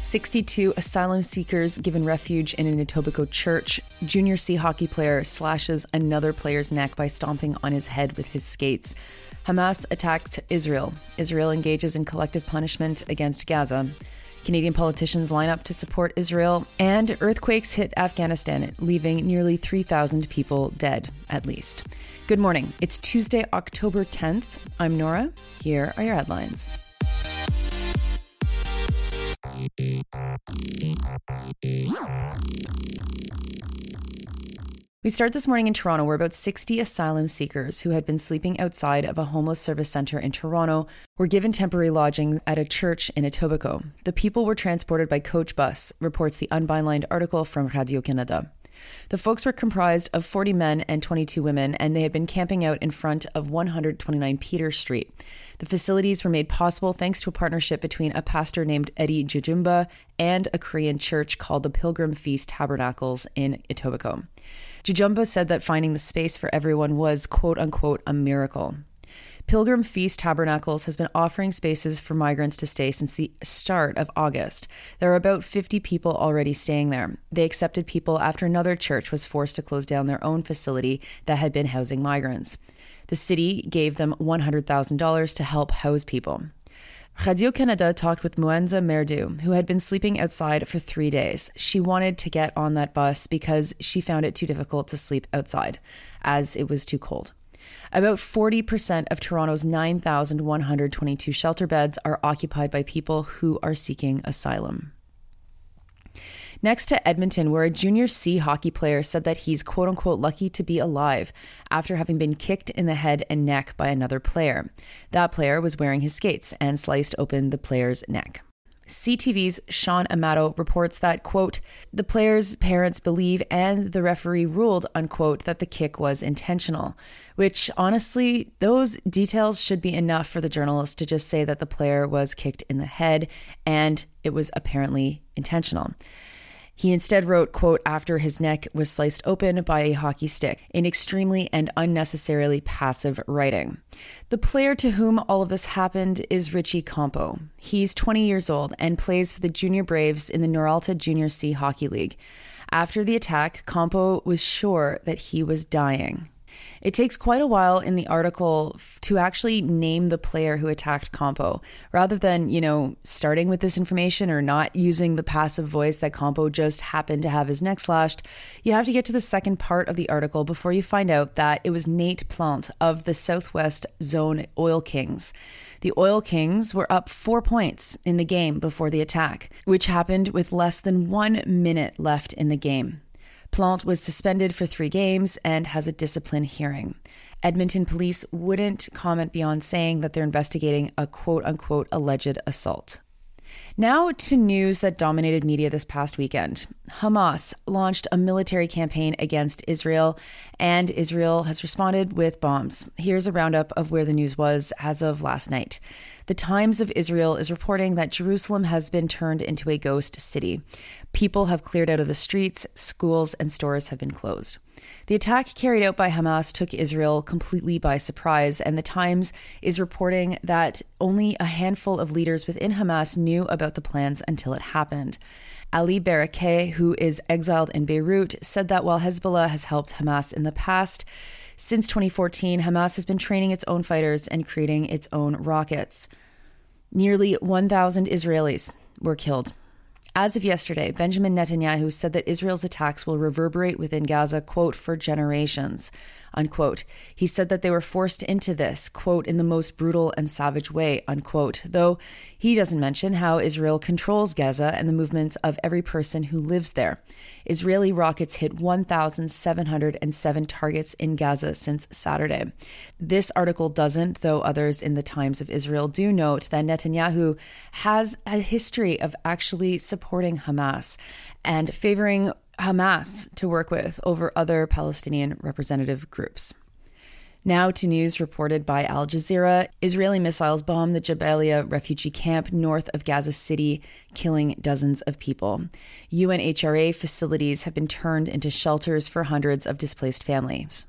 Sixty-two asylum seekers given refuge in an Etobicoke church. Junior C hockey player slashes another player's neck by stomping on his head with his skates. Hamas attacks Israel. Israel engages in collective punishment against Gaza. Canadian politicians line up to support Israel, and earthquakes hit Afghanistan, leaving nearly 3,000 people dead, at least. Good morning. It's Tuesday, October 10th. I'm Nora. Here are your headlines. We start this morning in Toronto, where about 60 asylum seekers who had been sleeping outside of a homeless service centre in Toronto were given temporary lodging at a church in Etobicoke. The people were transported by coach bus, reports the unbylined article from Radio Canada. The folks were comprised of 40 men and 22 women, and they had been camping out in front of 129 Peter Street. The facilities were made possible thanks to a partnership between a pastor named Eddie Jujumba and a Korean church called the Pilgrim Feast Tabernacles in Etobicoke. Jujumba said that finding the space for everyone was quote unquote a miracle. Pilgrim Feast Tabernacles has been offering spaces for migrants to stay since the start of August. There are about 50 people already staying there. They accepted people after another church was forced to close down their own facility that had been housing migrants. The city gave them $100,000 to help house people. Radio Canada talked with Muenza Merdu, who had been sleeping outside for three days. She wanted to get on that bus because she found it too difficult to sleep outside, as it was too cold. About 40% of Toronto's 9,122 shelter beds are occupied by people who are seeking asylum. Next to Edmonton, where a junior C hockey player said that he's quote unquote lucky to be alive after having been kicked in the head and neck by another player. That player was wearing his skates and sliced open the player's neck. CTV's Sean Amato reports that, quote, the player's parents believe and the referee ruled, unquote, that the kick was intentional. Which honestly, those details should be enough for the journalist to just say that the player was kicked in the head and it was apparently intentional. He instead wrote, quote, after his neck was sliced open by a hockey stick, in extremely and unnecessarily passive writing. The player to whom all of this happened is Richie Campo. He's 20 years old and plays for the Junior Braves in the Noralta Junior C Hockey League. After the attack, Campo was sure that he was dying. It takes quite a while in the article to actually name the player who attacked Campo, rather than, you know, starting with this information or not using the passive voice that Campo just happened to have his neck slashed. You have to get to the second part of the article before you find out that it was Nate Plant of the Southwest Zone Oil Kings. The Oil Kings were up four points in the game before the attack, which happened with less than one minute left in the game. Plante was suspended for three games and has a discipline hearing. Edmonton police wouldn't comment beyond saying that they're investigating a quote unquote alleged assault. Now to news that dominated media this past weekend. Hamas launched a military campaign against Israel, and Israel has responded with bombs. Here's a roundup of where the news was as of last night. The Times of Israel is reporting that Jerusalem has been turned into a ghost city. People have cleared out of the streets, schools and stores have been closed. The attack carried out by Hamas took Israel completely by surprise, and The Times is reporting that only a handful of leaders within Hamas knew about the plans until it happened. Ali Barakeh, who is exiled in Beirut, said that while Hezbollah has helped Hamas in the past, since 2014, Hamas has been training its own fighters and creating its own rockets. Nearly 1,000 Israelis were killed. As of yesterday, Benjamin Netanyahu said that Israel's attacks will reverberate within Gaza, quote, for generations unquote. He said that they were forced into this, quote, in the most brutal and savage way, unquote, though he doesn't mention how Israel controls Gaza and the movements of every person who lives there. Israeli rockets hit 1,707 targets in Gaza since Saturday. This article doesn't, though others in the Times of Israel do note that Netanyahu has a history of actually supporting Hamas and favoring Hamas to work with over other Palestinian representative groups. Now to news reported by Al Jazeera. Israeli missiles bombed the Jabalia refugee camp north of Gaza City, killing dozens of people. UNRWA facilities have been turned into shelters for hundreds of displaced families.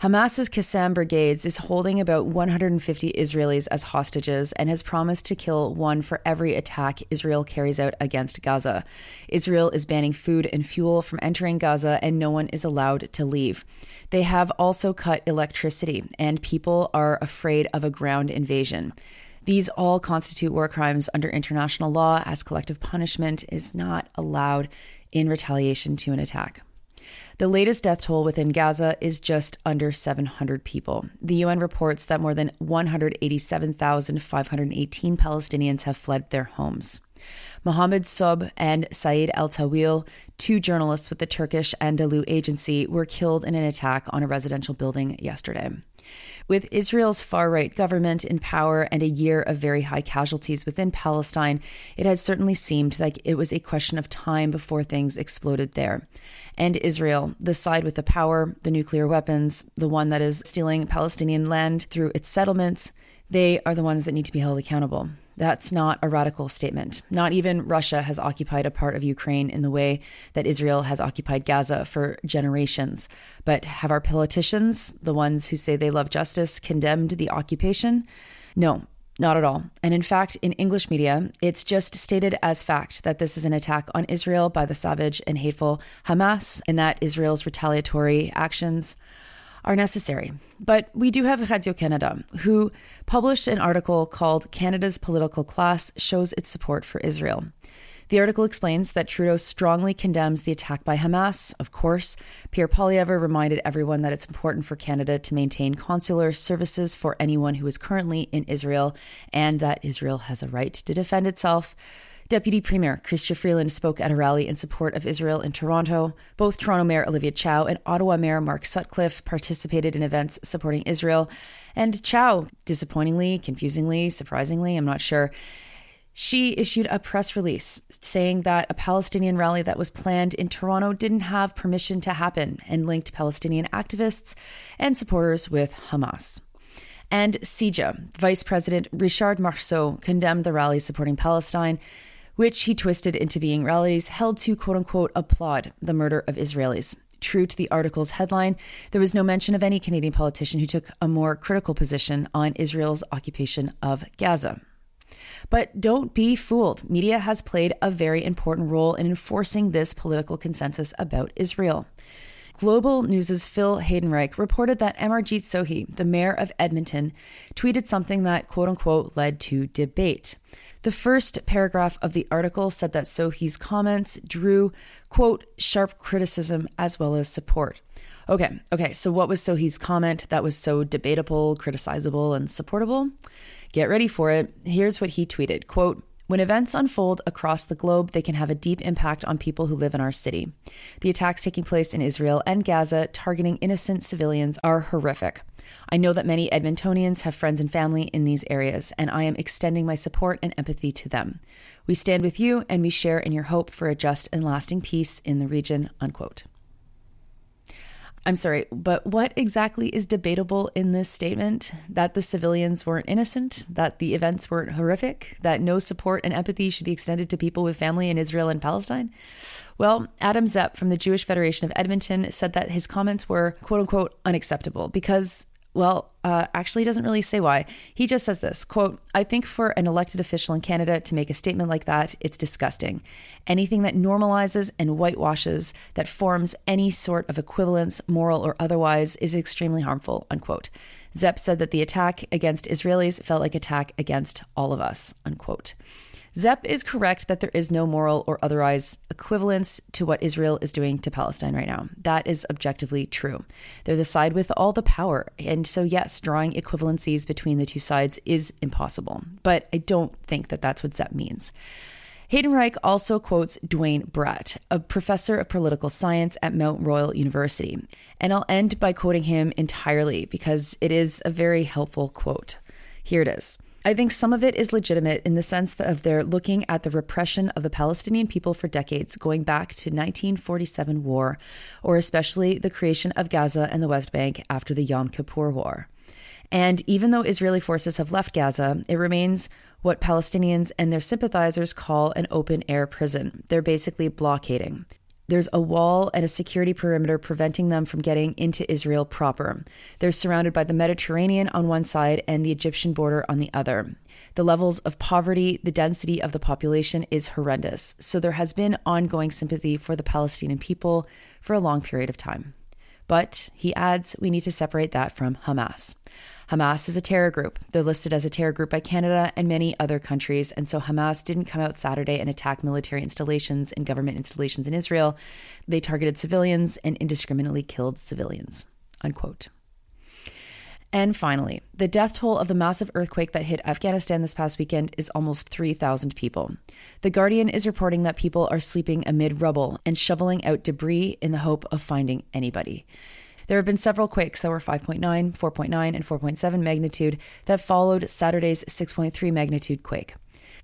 Hamas's Qassam Brigades is holding about 150 Israelis as hostages and has promised to kill one for every attack Israel carries out against Gaza. Israel is banning food and fuel from entering Gaza, and no one is allowed to leave. They have also cut electricity, and people are afraid of a ground invasion. These all constitute war crimes under international law, as collective punishment is not allowed in retaliation to an attack. The latest death toll within Gaza is just under 700 people. The UN reports that more than 187,518 Palestinians have fled their homes. Mohammed Sob and Said El Tawil, two journalists with the Turkish Anadolu agency, were killed in an attack on a residential building yesterday. With Israel's far right government in power and a year of very high casualties within Palestine, it had certainly seemed like it was a question of time before things exploded there. And Israel, the side with the power, the nuclear weapons, the one that is stealing Palestinian land through its settlements, they are the ones that need to be held accountable. That's not a radical statement. Not even Russia has occupied a part of Ukraine in the way that Israel has occupied Gaza for generations. But have our politicians, the ones who say they love justice, condemned the occupation? No, not at all. And in fact, in English media, it's just stated as fact that this is an attack on Israel by the savage and hateful Hamas and that Israel's retaliatory actions are necessary. But we do have Radio Canada, who published an article called Canada's Political Class Shows Its Support for Israel. The article explains that Trudeau strongly condemns the attack by Hamas. Of course, Pierre Poilievre reminded everyone that it's important for Canada to maintain consular services for anyone who is currently in Israel and that Israel has a right to defend itself. Deputy Premier Chrystia Freeland spoke at a rally in support of Israel in Toronto. Both Toronto Mayor Olivia Chow and Ottawa Mayor Mark Sutcliffe participated in events supporting Israel. And Chow, disappointingly, confusingly, surprisingly, I'm not sure, she issued a press release saying that a Palestinian rally that was planned in Toronto didn't have permission to happen and linked Palestinian activists and supporters with Hamas. And CIJA, Vice President Richard Marceau condemned the rally supporting Palestine which he twisted into being rallies held to quote unquote applaud the murder of Israelis. True to the article's headline, there was no mention of any Canadian politician who took a more critical position on Israel's occupation of Gaza. But don't be fooled. Media has played a very important role in enforcing this political consensus about Israel. Global News' Phil Heidenreich reported that Amarjeet Sohi, the mayor of Edmonton, tweeted something that quote unquote led to debate. The first paragraph of the article said that Sohi's comments drew, quote, sharp criticism as well as support. Okay, okay, so what was Sohi's comment that was so debatable, criticizable, and supportable? Get ready for it. Here's what he tweeted quote, when events unfold across the globe, they can have a deep impact on people who live in our city. The attacks taking place in Israel and Gaza, targeting innocent civilians, are horrific. I know that many Edmontonians have friends and family in these areas, and I am extending my support and empathy to them. We stand with you and we share in your hope for a just and lasting peace in the region. Unquote. I'm sorry, but what exactly is debatable in this statement? That the civilians weren't innocent, that the events weren't horrific, that no support and empathy should be extended to people with family in Israel and Palestine? Well, Adam Zepp from the Jewish Federation of Edmonton said that his comments were quote unquote unacceptable because well, uh, actually, he doesn't really say why. He just says this quote, I think for an elected official in Canada to make a statement like that, it's disgusting. Anything that normalizes and whitewashes, that forms any sort of equivalence, moral or otherwise, is extremely harmful, unquote. Zepp said that the attack against Israelis felt like attack against all of us, unquote. Zepp is correct that there is no moral or otherwise equivalence to what Israel is doing to Palestine right now. That is objectively true. They're the side with all the power. And so, yes, drawing equivalencies between the two sides is impossible. But I don't think that that's what Zepp means. Heidenreich also quotes Duane Bratt, a professor of political science at Mount Royal University. And I'll end by quoting him entirely because it is a very helpful quote. Here it is. I think some of it is legitimate in the sense of their looking at the repression of the Palestinian people for decades, going back to 1947 war, or especially the creation of Gaza and the West Bank after the Yom Kippur War. And even though Israeli forces have left Gaza, it remains what Palestinians and their sympathizers call an open air prison. They're basically blockading. There's a wall and a security perimeter preventing them from getting into Israel proper. They're surrounded by the Mediterranean on one side and the Egyptian border on the other. The levels of poverty, the density of the population is horrendous. So there has been ongoing sympathy for the Palestinian people for a long period of time. But he adds we need to separate that from Hamas. Hamas is a terror group. They're listed as a terror group by Canada and many other countries. And so Hamas didn't come out Saturday and attack military installations and government installations in Israel. They targeted civilians and indiscriminately killed civilians. Unquote. And finally, the death toll of the massive earthquake that hit Afghanistan this past weekend is almost 3,000 people. The Guardian is reporting that people are sleeping amid rubble and shoveling out debris in the hope of finding anybody. There have been several quakes that were 5.9, 4.9, and 4.7 magnitude that followed Saturday's 6.3 magnitude quake.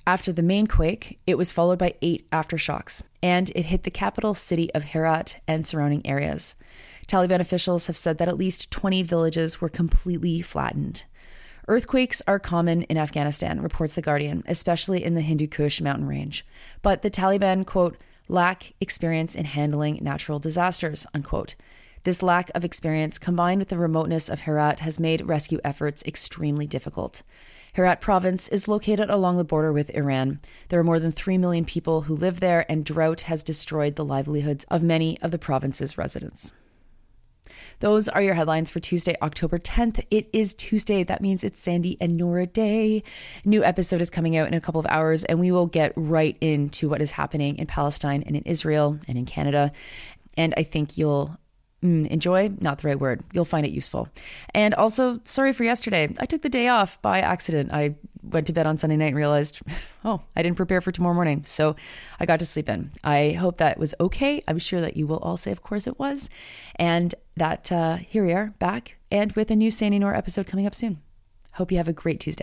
After the main quake, it was followed by eight aftershocks, and it hit the capital city of Herat and surrounding areas. Taliban officials have said that at least 20 villages were completely flattened. Earthquakes are common in Afghanistan, reports The Guardian, especially in the Hindu Kush mountain range. But the Taliban, quote, lack experience in handling natural disasters, unquote. This lack of experience, combined with the remoteness of Herat, has made rescue efforts extremely difficult. Herat province is located along the border with Iran. There are more than 3 million people who live there, and drought has destroyed the livelihoods of many of the province's residents. Those are your headlines for Tuesday, October 10th. It is Tuesday. That means it's Sandy and Nora Day. New episode is coming out in a couple of hours, and we will get right into what is happening in Palestine and in Israel and in Canada. And I think you'll Mm, enjoy, not the right word. You'll find it useful. And also, sorry for yesterday. I took the day off by accident. I went to bed on Sunday night and realized, oh, I didn't prepare for tomorrow morning. So I got to sleep in. I hope that was okay. I'm sure that you will all say, of course, it was. And that uh, here we are back and with a new Sandy Nor episode coming up soon. Hope you have a great Tuesday.